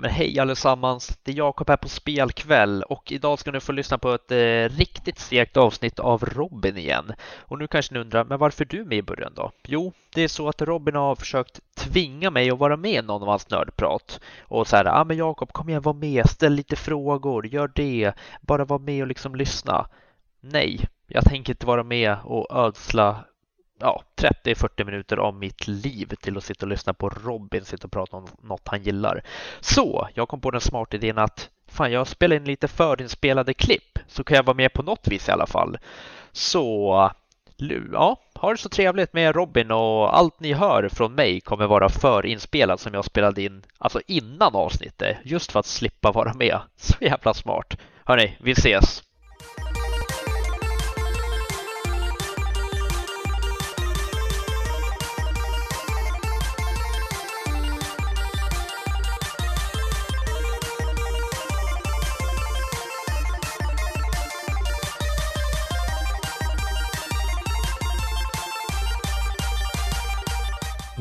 Men hej allesammans! Det är Jakob här på Spelkväll och idag ska ni få lyssna på ett eh, riktigt segt avsnitt av Robin igen. Och nu kanske ni undrar, men varför är du med i början då? Jo, det är så att Robin har försökt tvinga mig att vara med i någon av hans nördprat. Och så här, ja ah, men Jakob kom igen, var med, ställ lite frågor, gör det, bara var med och liksom lyssna. Nej, jag tänker inte vara med och ödsla ja, 30-40 minuter av mitt liv till att sitta och lyssna på Robin sitta och prata om något han gillar. Så jag kom på den smarta idén att fan, jag spelar in lite förinspelade klipp så kan jag vara med på något vis i alla fall. Så ja, ha det så trevligt med Robin och allt ni hör från mig kommer vara förinspelat som jag spelade in alltså innan avsnittet just för att slippa vara med. Så jävla smart. Hörni, vi ses!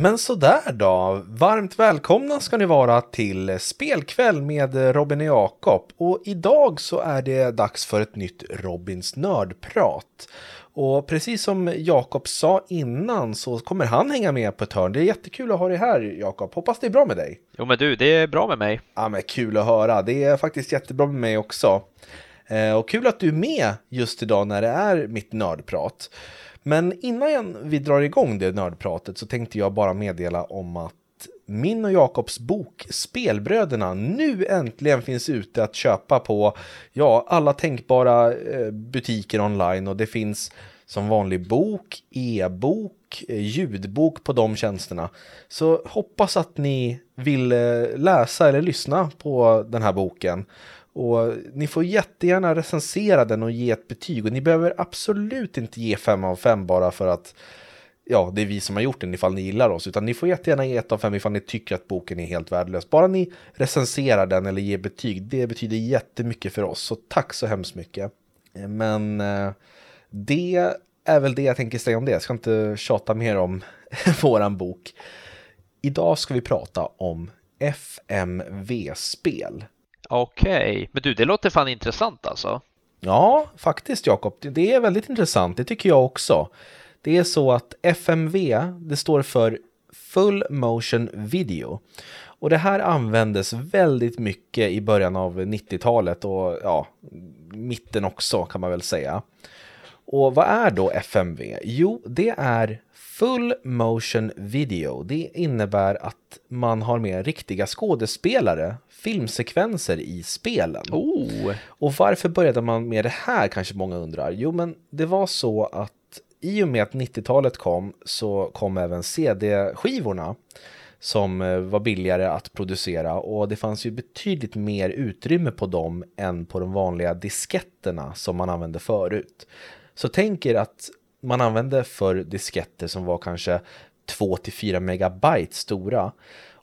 Men sådär då, varmt välkomna ska ni vara till spelkväll med Robin och Jakob. Och idag så är det dags för ett nytt Robins nördprat. Och precis som Jakob sa innan så kommer han hänga med på ett hörn. Det är jättekul att ha dig här Jakob. Hoppas det är bra med dig. Jo men du, det är bra med mig. Ja men kul att höra. Det är faktiskt jättebra med mig också. Eh, och kul att du är med just idag när det är mitt nördprat. Men innan vi drar igång det nördpratet så tänkte jag bara meddela om att min och Jakobs bok Spelbröderna nu äntligen finns ute att köpa på ja, alla tänkbara eh, butiker online och det finns som vanlig bok, e-bok, eh, ljudbok på de tjänsterna. Så hoppas att ni vill eh, läsa eller lyssna på den här boken. Och ni får jättegärna recensera den och ge ett betyg. Och ni behöver absolut inte ge 5 av 5 bara för att ja, det är vi som har gjort den ifall ni gillar oss. Utan ni får jättegärna ge 1 av 5 ifall ni tycker att boken är helt värdelös. Bara ni recenserar den eller ger betyg, det betyder jättemycket för oss. Så tack så hemskt mycket. Men eh, det är väl det jag tänker säga om det. Jag ska inte tjata mer om våran bok. Idag ska vi prata om FMV-spel. Okej, okay. men du, det låter fan intressant alltså. Ja, faktiskt Jakob. Det är väldigt intressant, det tycker jag också. Det är så att FMV, det står för Full Motion Video. Och det här användes väldigt mycket i början av 90-talet och ja, mitten också kan man väl säga. Och vad är då FMV? Jo, det är Full Motion Video. Det innebär att man har med riktiga skådespelare filmsekvenser i spelen. Oh. Och varför började man med det här kanske många undrar? Jo, men det var så att i och med att 90-talet kom så kom även CD-skivorna som eh, var billigare att producera och det fanns ju betydligt mer utrymme på dem än på de vanliga disketterna som man använde förut. Så tänk er att man använde för disketter som var kanske 2-4 megabyte stora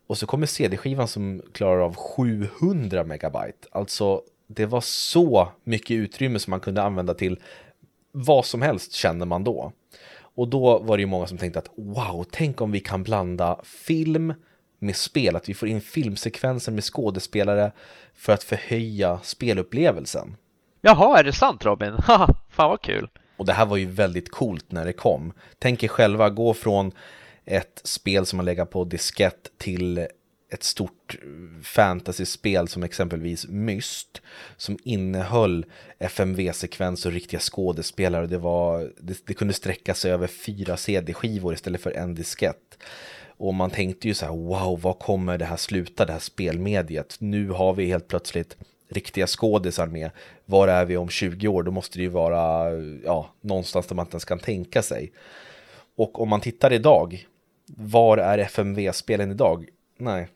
och så kommer CD-skivan som klarar av 700 megabyte. Alltså, det var så mycket utrymme som man kunde använda till vad som helst kände man då. Och då var det ju många som tänkte att wow, tänk om vi kan blanda film med spel, att vi får in filmsekvenser med skådespelare för att förhöja spelupplevelsen. Jaha, är det sant Robin? Fan vad kul! Och det här var ju väldigt coolt när det kom. Tänk er själva gå från ett spel som har legat på diskett till ett stort eh, fantasyspel som exempelvis Myst som innehöll FMV-sekvens och riktiga skådespelare. Det, var, det, det kunde sträcka sig över fyra CD-skivor istället för en diskett. Och man tänkte ju så här, wow, vad kommer det här sluta, det här spelmediet? Nu har vi helt plötsligt riktiga skådisar med. Var är vi om 20 år? Då måste det ju vara ja, någonstans där man inte ens kan tänka sig. Och om man tittar idag, var är FMV-spelen idag? Nej,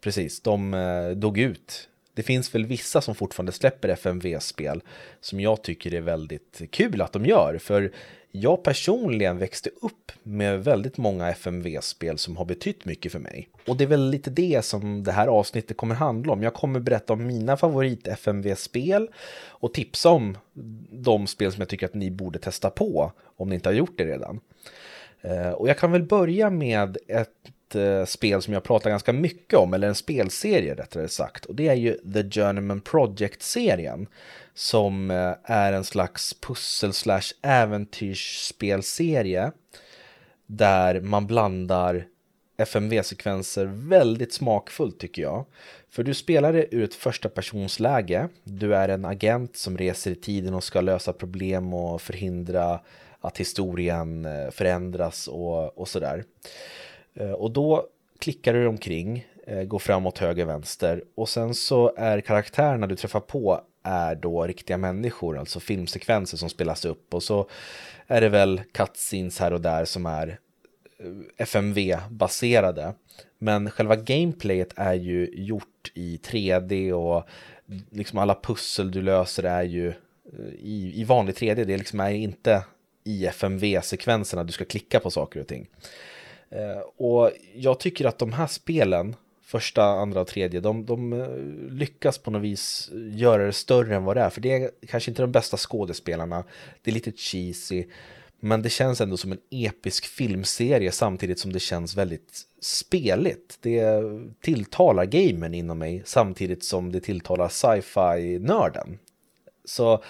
precis, de eh, dog ut. Det finns väl vissa som fortfarande släpper FMV-spel som jag tycker är väldigt kul att de gör. För jag personligen växte upp med väldigt många FMV-spel som har betytt mycket för mig. Och det är väl lite det som det här avsnittet kommer handla om. Jag kommer berätta om mina favorit FMV-spel och tipsa om de spel som jag tycker att ni borde testa på om ni inte har gjort det redan. Eh, och jag kan väl börja med ett eh, spel som jag pratar ganska mycket om, eller en spelserie rättare sagt. Och det är ju The Journeyman Project-serien. Som eh, är en slags pussel slash äventyrsspelserie. Där man blandar FMV-sekvenser väldigt smakfullt tycker jag. För du spelar det ur ett första personsläge. Du är en agent som reser i tiden och ska lösa problem och förhindra att historien eh, förändras och, och sådär. Eh, och då klickar du omkring, går framåt, höger, vänster och sen så är karaktärerna du träffar på är då riktiga människor, alltså filmsekvenser som spelas upp och så är det väl cutscenes här och där som är eh, FMV-baserade. Men själva gameplayet är ju gjort i 3D och liksom alla pussel du löser är ju eh, i, i vanlig 3D. Det liksom är inte i FMV-sekvenserna du ska klicka på saker och ting. Eh, och jag tycker att de här spelen, första, andra och tredje, de, de eh, lyckas på något vis göra det större än vad det är. För det är kanske inte de bästa skådespelarna, det är lite cheesy, men det känns ändå som en episk filmserie samtidigt som det känns väldigt speligt. Det tilltalar gamen inom mig samtidigt som det tilltalar sci-fi-nörden. Så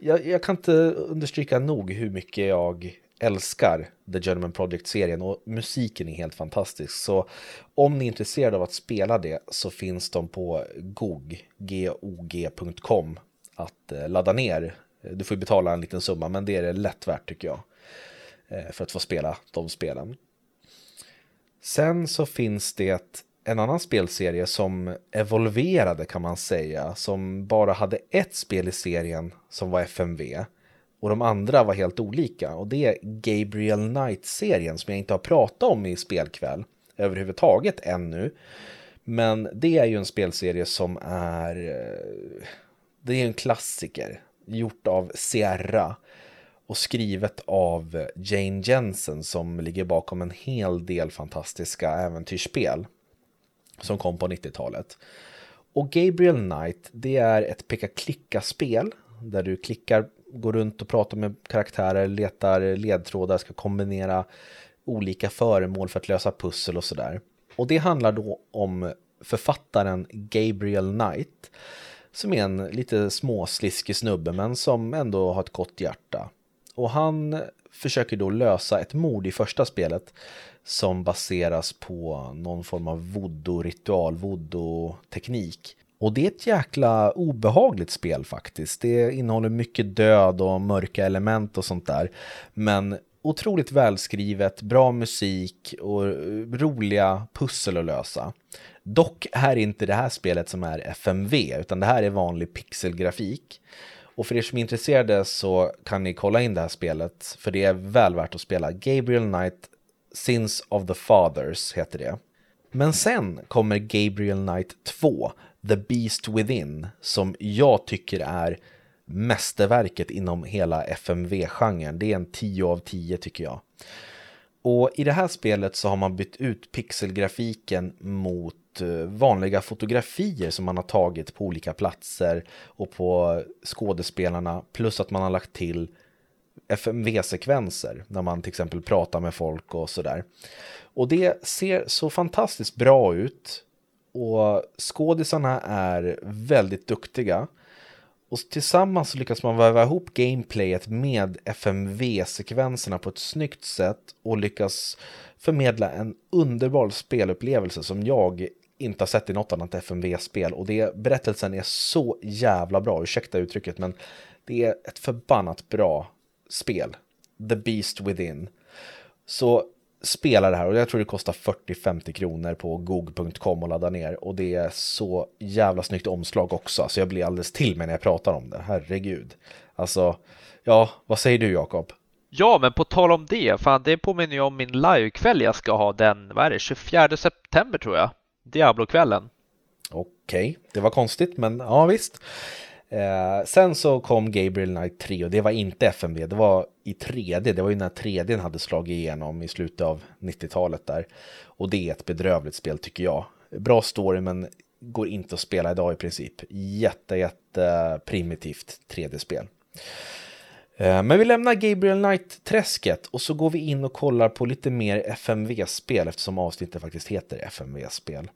jag, jag, kan inte understryka nog hur mycket jag älskar The Gentleman Project-serien och musiken är helt fantastisk. Så om ni är intresserade av att spela det så finns de på GOG, gog.com att eh, ladda ner. Du får ju betala en liten summa men det är det lätt värt tycker jag. Eh, för att få spela de spelen. Sen så finns det en annan spelserie som evolverade kan man säga, som bara hade ett spel i serien som var FMV och de andra var helt olika och det är Gabriel Knight-serien som jag inte har pratat om i spelkväll överhuvudtaget ännu. Men det är ju en spelserie som är, eh, det är en klassiker gjort av Sierra och skrivet av Jane Jensen som ligger bakom en hel del fantastiska äventyrsspel som kom på 90-talet. Och Gabriel Knight, det är ett peka-klicka-spel där du klickar, går runt och pratar med karaktärer, letar ledtrådar, ska kombinera olika föremål för att lösa pussel och sådär. Och det handlar då om författaren Gabriel Knight som är en lite småsliskig snubbe men som ändå har ett gott hjärta. Och han försöker då lösa ett mord i första spelet som baseras på någon form av voodoo-ritual, voodoo-teknik. Och det är ett jäkla obehagligt spel faktiskt. Det innehåller mycket död och mörka element och sånt där. Men otroligt välskrivet, bra musik och roliga pussel att lösa. Dock är inte det här spelet som är FMV, utan det här är vanlig pixelgrafik. Och för er som är intresserade så kan ni kolla in det här spelet, för det är väl värt att spela. Gabriel Knight Sins of the Fathers heter det. Men sen kommer Gabriel Knight 2, The Beast Within, som jag tycker är mästerverket inom hela FMV-genren. Det är en 10 av 10 tycker jag. Och i det här spelet så har man bytt ut pixelgrafiken mot eh, vanliga fotografier som man har tagit på olika platser och på eh, skådespelarna plus att man har lagt till FMV-sekvenser när man till exempel pratar med folk och sådär. Och det ser så fantastiskt bra ut och skådisarna är väldigt duktiga. Och tillsammans lyckas man väva ihop gameplayet med FMV-sekvenserna på ett snyggt sätt och lyckas förmedla en underbar spelupplevelse som jag inte har sett i något annat FMV-spel och det, berättelsen är så jävla bra, ursäkta uttrycket men det är ett förbannat bra spel. The Beast Within. Så spela det här och jag tror det kostar 40-50 kronor på gog.com och ladda ner och det är så jävla snyggt omslag också så jag blir alldeles till mig när jag pratar om det, herregud. Alltså, ja, vad säger du Jakob? Ja, men på tal om det, fan det påminner ju om min livekväll jag ska ha den, vad är det, 24 september tror jag, Diablo-kvällen. Okej, okay. det var konstigt men ja visst. Eh, sen så kom Gabriel Knight 3 och det var inte FMV, det var i 3D, det var ju när 3D hade slagit igenom i slutet av 90-talet där. Och det är ett bedrövligt spel tycker jag. Bra story men går inte att spela idag i princip. Jätte, jätte primitivt 3D-spel. Eh, men vi lämnar Gabriel Knight-träsket och så går vi in och kollar på lite mer FMV-spel eftersom avsnittet faktiskt heter FMV-spel.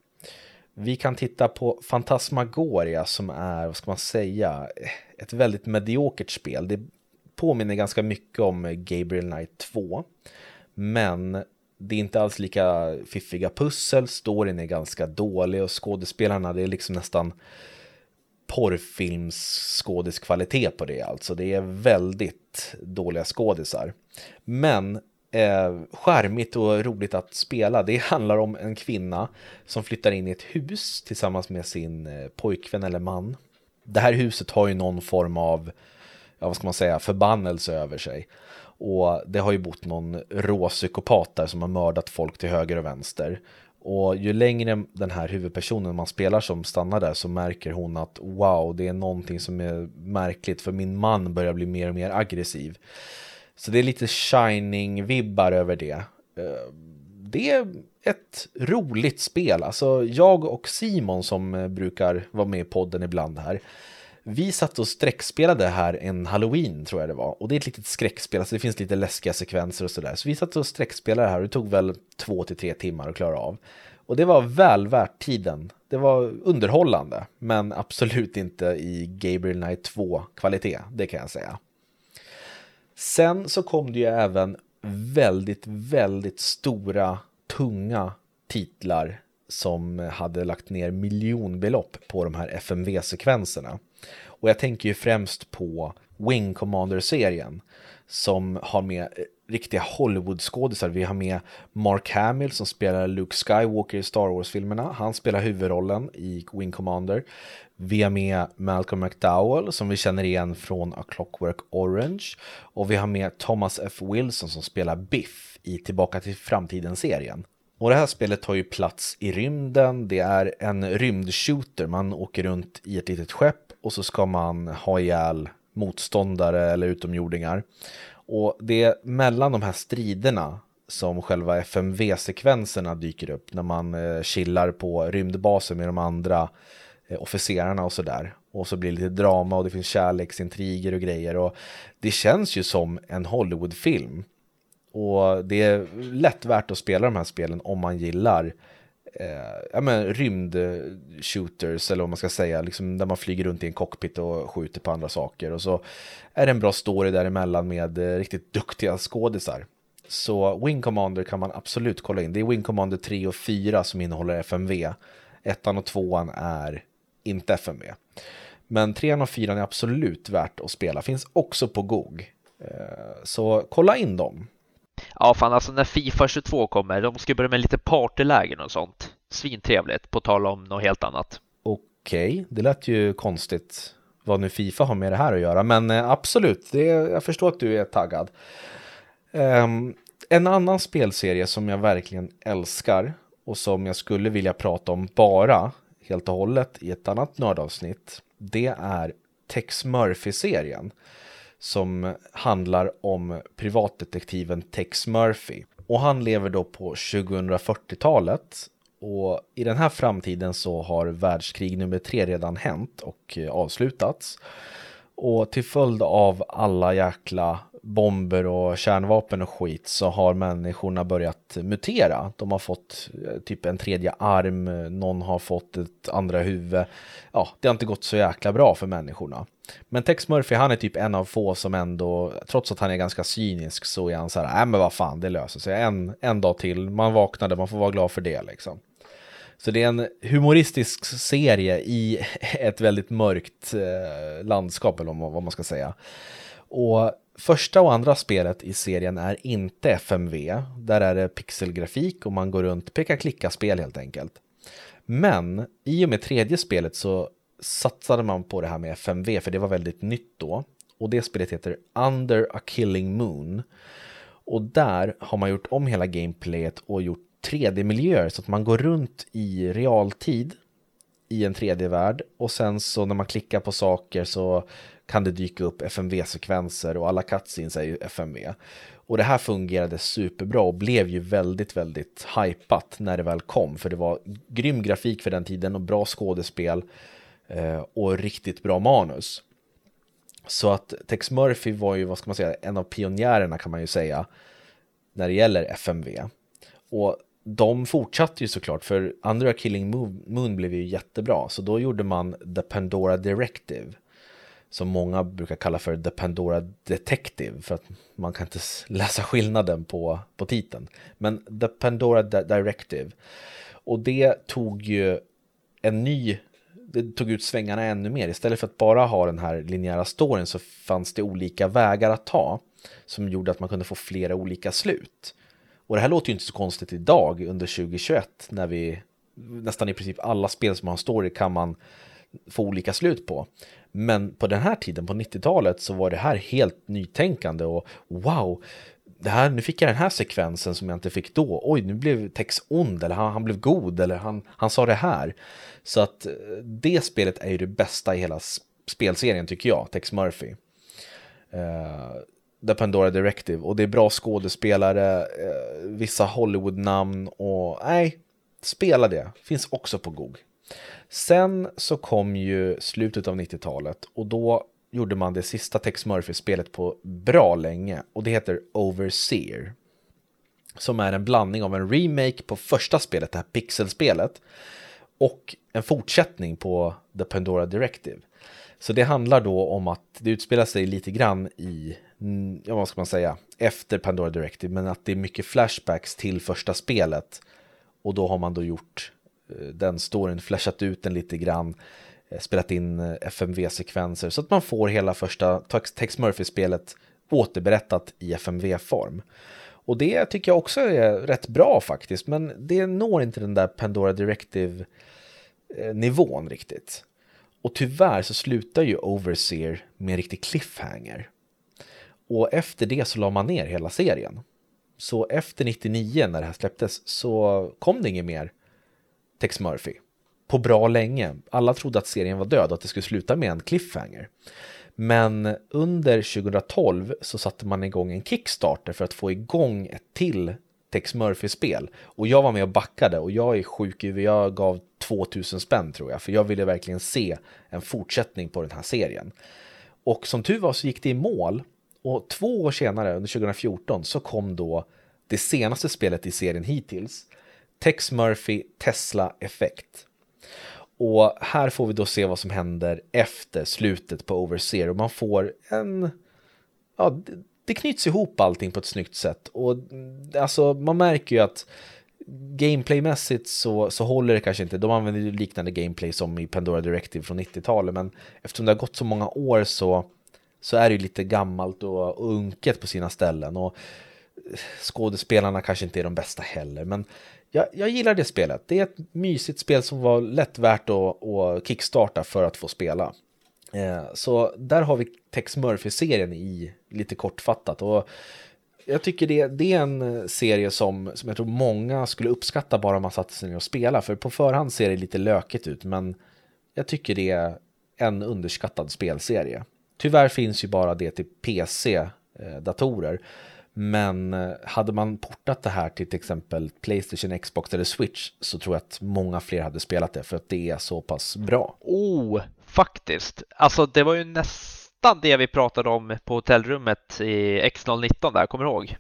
Vi kan titta på Fantasmagoria som är, vad ska man säga, ett väldigt mediokert spel. Det påminner ganska mycket om Gabriel Knight 2. Men det är inte alls lika fiffiga pussel, storyn är ganska dålig och skådespelarna, det är liksom nästan porrfilmsskådiskvalitet på det alltså. Det är väldigt dåliga skådisar. Men eh, skärmigt och roligt att spela. Det handlar om en kvinna som flyttar in i ett hus tillsammans med sin eh, pojkvän eller man. Det här huset har ju någon form av, ja, vad ska man säga, förbannelse över sig. Och det har ju bott någon råpsykopat där som har mördat folk till höger och vänster. Och ju längre den här huvudpersonen man spelar som stannar där så märker hon att wow, det är någonting som är märkligt för min man börjar bli mer och mer aggressiv. Så det är lite shining-vibbar över det. Eh, det är ett roligt spel. Alltså jag och Simon som eh, brukar vara med i podden ibland här vi satt och sträckspelade här en halloween tror jag det var. Och det är ett litet skräckspel, alltså det finns lite läskiga sekvenser och sådär. Så vi satt och sträckspelade här och det tog väl två till tre timmar att klara av. Och det var väl värt tiden. Det var underhållande, men absolut inte i Gabriel Knight 2 kvalitet, det kan jag säga. Sen så kom det ju även väldigt, väldigt stora, tunga titlar som hade lagt ner miljonbelopp på de här FMV-sekvenserna. Och jag tänker ju främst på Wing Commander-serien som har med eh, riktiga Hollywood-skådisar. Vi har med Mark Hamill som spelar Luke Skywalker i Star Wars-filmerna. Han spelar huvudrollen i Wing Commander. Vi har med Malcolm McDowell som vi känner igen från A Clockwork Orange. Och vi har med Thomas F. Wilson som spelar Biff i Tillbaka till framtiden-serien. Och det här spelet tar ju plats i rymden, det är en rymdshooter, man åker runt i ett litet skepp och så ska man ha ihjäl motståndare eller utomjordingar. Och det är mellan de här striderna som själva FMV-sekvenserna dyker upp när man eh, chillar på rymdbasen med de andra Eh, officerarna och sådär. Och så blir det lite drama och det finns kärleksintriger och grejer. Och det känns ju som en Hollywoodfilm. Och det är lätt värt att spela de här spelen om man gillar eh, ja, men, rymdshooters eller vad man ska säga, liksom, där man flyger runt i en cockpit och skjuter på andra saker. Och så är det en bra story däremellan med eh, riktigt duktiga skådisar. Så Wing Commander kan man absolut kolla in. Det är Wing Commander 3 och 4 som innehåller FMV. Ettan och tvåan är inte FMV. Men trean och fyran är absolut värt att spela. Finns också på GOG. Eh, så kolla in dem. Ja, fan alltså när Fifa 22 kommer, de ska börja med lite partylägen och sånt. Svintrevligt, på tal om något helt annat. Okej, okay, det lät ju konstigt vad nu Fifa har med det här att göra, men eh, absolut, det, jag förstår att du är taggad. Um, en annan spelserie som jag verkligen älskar och som jag skulle vilja prata om bara helt och hållet i ett annat nördavsnitt, det är Tex Murphy-serien som handlar om privatdetektiven Tex Murphy. Och han lever då på 2040-talet och i den här framtiden så har världskrig nummer tre redan hänt och eh, avslutats. Och till följd av alla jäkla bomber och kärnvapen och skit så har människorna börjat mutera. De har fått eh, typ en tredje arm, någon har fått ett andra huvud. Ja, det har inte gått så jäkla bra för människorna. Men Tex Murphy, han är typ en av få som ändå, trots att han är ganska cynisk, så är han så här, nej men vad fan, det löser sig. En, en dag till, man vaknade, man får vara glad för det liksom. Så det är en humoristisk serie i ett väldigt mörkt eh, landskap, eller vad man ska säga. Och första och andra spelet i serien är inte FMV. Där är det pixelgrafik och man går runt peka-klicka-spel helt enkelt. Men i och med tredje spelet så satsade man på det här med FMV, för det var väldigt nytt då. Och det spelet heter Under a Killing Moon. Och där har man gjort om hela gameplayet och gjort 3D-miljöer så att man går runt i realtid i en 3D-värld och sen så när man klickar på saker så kan det dyka upp FMV-sekvenser och alla cutscenes är ju FMV. Och det här fungerade superbra och blev ju väldigt, väldigt hypat när det väl kom. För det var grym grafik för den tiden och bra skådespel eh, och riktigt bra manus. Så att Tex Murphy var ju, vad ska man säga, en av pionjärerna kan man ju säga när det gäller FMV. Och de fortsatte ju såklart, för andra Killing Moon blev ju jättebra, så då gjorde man The Pandora Directive som många brukar kalla för The Pandora Detective för att man kan inte läsa skillnaden på, på titeln. Men The Pandora Directive. Och det tog ju en ny, det tog ut svängarna ännu mer. Istället för att bara ha den här linjära storyn så fanns det olika vägar att ta som gjorde att man kunde få flera olika slut. Och det här låter ju inte så konstigt idag under 2021 när vi nästan i princip alla spel som har en story kan man få olika slut på. Men på den här tiden, på 90-talet, så var det här helt nytänkande och wow, det här, nu fick jag den här sekvensen som jag inte fick då. Oj, nu blev Tex ond eller han, han blev god eller han, han sa det här. Så att eh, det spelet är ju det bästa i hela spelserien tycker jag, Tex Murphy. Uh, The Pandora Directive och det är bra skådespelare, uh, vissa Hollywood-namn och nej, spela det. Finns också på GOG. Sen så kom ju slutet av 90-talet och då gjorde man det sista Tex Murphy-spelet på bra länge och det heter Overseer. Som är en blandning av en remake på första spelet, det här pixelspelet, och en fortsättning på The Pandora Directive. Så det handlar då om att det utspelar sig lite grann i, ja vad ska man säga, efter Pandora Directive, men att det är mycket flashbacks till första spelet. Och då har man då gjort Eh, den storyn, flashat ut den lite grann, eh, spelat in eh, FMV-sekvenser så att man får hela första Tex Murphy-spelet återberättat i FMV-form. Och det tycker jag också är rätt bra faktiskt, men det når inte den där Pandora Directive-nivån riktigt. Och tyvärr så slutar ju Overseer med en riktig cliffhanger. Och efter det så la man ner hela serien. Så efter 99 när det här släpptes så kom det inget mer Tex Murphy på bra länge. Alla trodde att serien var död och att det skulle sluta med en cliffhanger. Men under 2012 så satte man igång en Kickstarter för att få igång ett till Tex Murphy-spel. Och jag var med och backade och jag är sjuk i jag gav 2000 spänn tror jag, för jag ville verkligen se en fortsättning på den här serien. Och som tur var så gick det i mål och två år senare, under 2014, så kom då det senaste spelet i serien hittills Tex Murphy Tesla effekt. Och här får vi då se vad som händer efter slutet på Overseer och man får en, ja, det knyts ihop allting på ett snyggt sätt och alltså man märker ju att gameplaymässigt så, så håller det kanske inte. De använder ju liknande gameplay som i Pandora Directive från 90-talet, men eftersom det har gått så många år så, så är det ju lite gammalt och unket på sina ställen och eh, skådespelarna kanske inte är de bästa heller, men jag, jag gillar det spelet. Det är ett mysigt spel som var lätt värt att, att kickstarta för att få spela. Eh, så där har vi Tex Murphy-serien i lite kortfattat. Och jag tycker det, det är en serie som, som jag tror många skulle uppskatta bara man satte sig ner och spela. För på förhand ser det lite lökigt ut, men jag tycker det är en underskattad spelserie. Tyvärr finns ju bara det till PC-datorer. Eh, men eh, hade man portat det här till till exempel Playstation, Xbox eller Switch så tror jag att många fler hade spelat det för att det är så pass bra. Oh, faktiskt. Alltså det var ju nästan det vi pratade om på hotellrummet i X019 där, kommer du ihåg?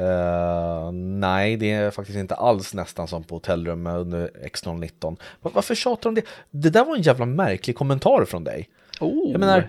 Uh, nej, det är faktiskt inte alls nästan som på hotellrummet under X019. Varför tjatar de det? Det där var en jävla märklig kommentar från dig. Oh. Jag menar,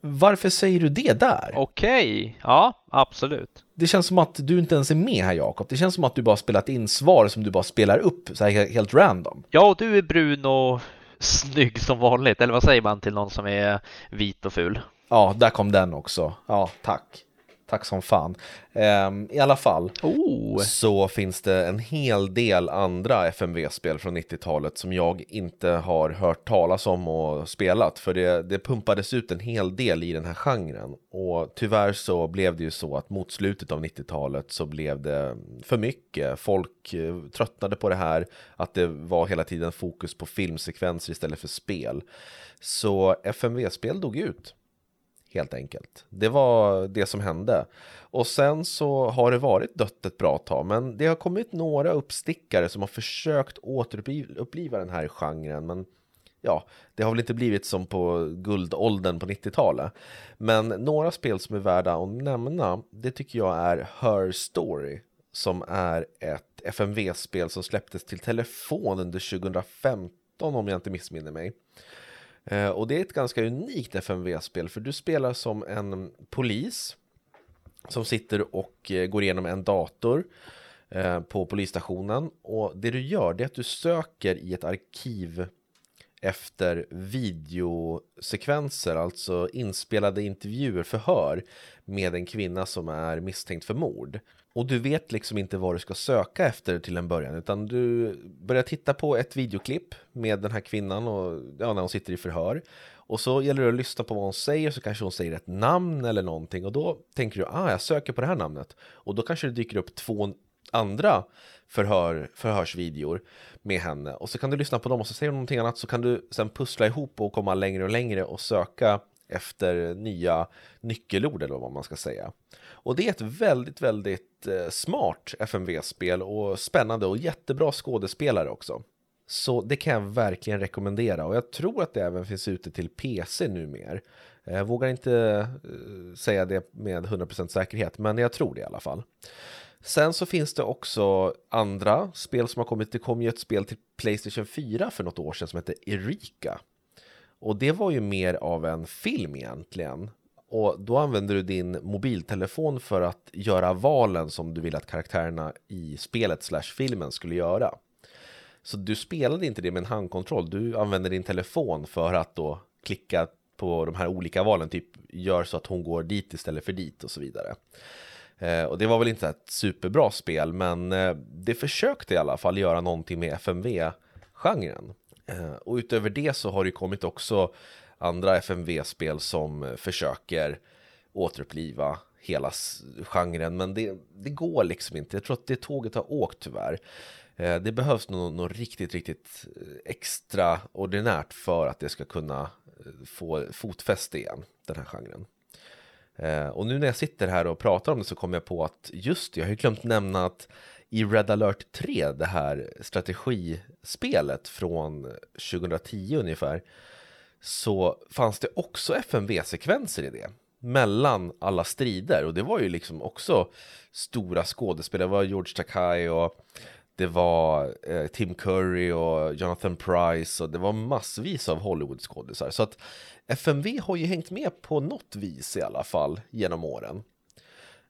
varför säger du det där? Okej, okay. ja absolut. Det känns som att du inte ens är med här Jakob. Det känns som att du bara spelat in svar som du bara spelar upp så här helt random. Ja, och du är brun och snygg som vanligt. Eller vad säger man till någon som är vit och ful? Ja, där kom den också. Ja, tack. Tack som fan. Um, I alla fall oh. så finns det en hel del andra FMV-spel från 90-talet som jag inte har hört talas om och spelat. För det, det pumpades ut en hel del i den här genren. Och tyvärr så blev det ju så att mot slutet av 90-talet så blev det för mycket. Folk eh, tröttnade på det här, att det var hela tiden fokus på filmsekvenser istället för spel. Så FMV-spel dog ut helt enkelt. Det var det som hände. Och sen så har det varit dött ett bra tag, men det har kommit några uppstickare som har försökt återuppliva den här genren, men ja, det har väl inte blivit som på guldåldern på 90-talet. Men några spel som är värda att nämna, det tycker jag är Her Story, som är ett FMV-spel som släpptes till telefon under 2015 om jag inte missminner mig. Eh, och det är ett ganska unikt FMV-spel för du spelar som en polis som sitter och eh, går igenom en dator eh, på polisstationen och det du gör det är att du söker i ett arkiv efter videosekvenser, alltså inspelade intervjuer, förhör med en kvinna som är misstänkt för mord. Och du vet liksom inte vad du ska söka efter till en början utan du börjar titta på ett videoklipp med den här kvinnan och ja, när hon sitter i förhör. Och så gäller det att lyssna på vad hon säger så kanske hon säger ett namn eller någonting. Och då tänker du ah jag söker på det här namnet. Och då kanske det dyker upp två andra förhör, förhörsvideor med henne. Och så kan du lyssna på dem och så säger hon någonting annat så kan du sen pussla ihop och komma längre och längre och söka efter nya nyckelord eller vad man ska säga. Och det är ett väldigt, väldigt eh, smart FMV-spel och spännande och jättebra skådespelare också. Så det kan jag verkligen rekommendera och jag tror att det även finns ute till PC numera. Jag vågar inte eh, säga det med 100% säkerhet, men jag tror det i alla fall. Sen så finns det också andra spel som har kommit. Det kom ju ett spel till Playstation 4 för något år sedan som heter Erika. Och det var ju mer av en film egentligen. Och då använder du din mobiltelefon för att göra valen som du vill att karaktärerna i spelet slash filmen skulle göra. Så du spelade inte det med en handkontroll, du använder din telefon för att då klicka på de här olika valen, typ gör så att hon går dit istället för dit och så vidare. Eh, och det var väl inte ett superbra spel, men eh, det försökte i alla fall göra någonting med FMV-genren. Eh, och utöver det så har det kommit också andra FMV-spel som eh, försöker återuppliva hela genren, men det, det går liksom inte. Jag tror att det tåget har åkt tyvärr. Eh, det behövs något, något riktigt, riktigt extraordinärt för att det ska kunna få fotfäste igen, den här genren. Och nu när jag sitter här och pratar om det så kommer jag på att just jag har ju glömt nämna att i Red alert 3, det här strategispelet från 2010 ungefär, så fanns det också FMV-sekvenser i det mellan alla strider och det var ju liksom också stora skådespelare, det var George Takei och det var eh, Tim Curry och Jonathan Price och det var massvis av Hollywoodskådisar. Så att FMV har ju hängt med på något vis i alla fall genom åren.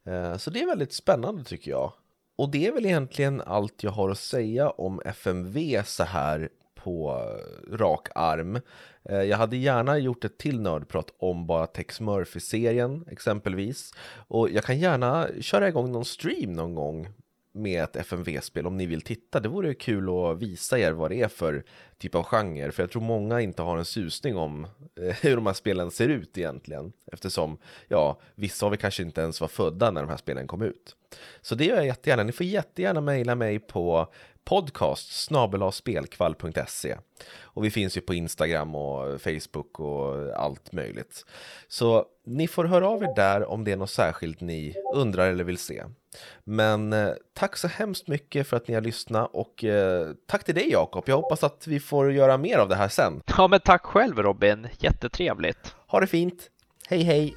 Eh, så det är väldigt spännande tycker jag. Och det är väl egentligen allt jag har att säga om FMV så här på eh, rak arm. Eh, jag hade gärna gjort ett till nördprat om bara Tex Murphy-serien exempelvis. Och jag kan gärna köra igång någon stream någon gång med ett FMV-spel om ni vill titta. Det vore kul att visa er vad det är för typ av genre, för jag tror många inte har en susning om eh, hur de här spelen ser ut egentligen, eftersom ja, vissa av er kanske inte ens var födda när de här spelen kom ut. Så det gör jag jättegärna. Ni får jättegärna mejla mig på podcast spelkvall.se och vi finns ju på Instagram och Facebook och allt möjligt. Så ni får höra av er där om det är något särskilt ni undrar eller vill se. Men eh, tack så hemskt mycket för att ni har lyssnat och eh, tack till dig Jakob. Jag hoppas att vi får göra mer av det här sen. Ja, men tack själv Robin. Jättetrevligt. Ha det fint. Hej hej!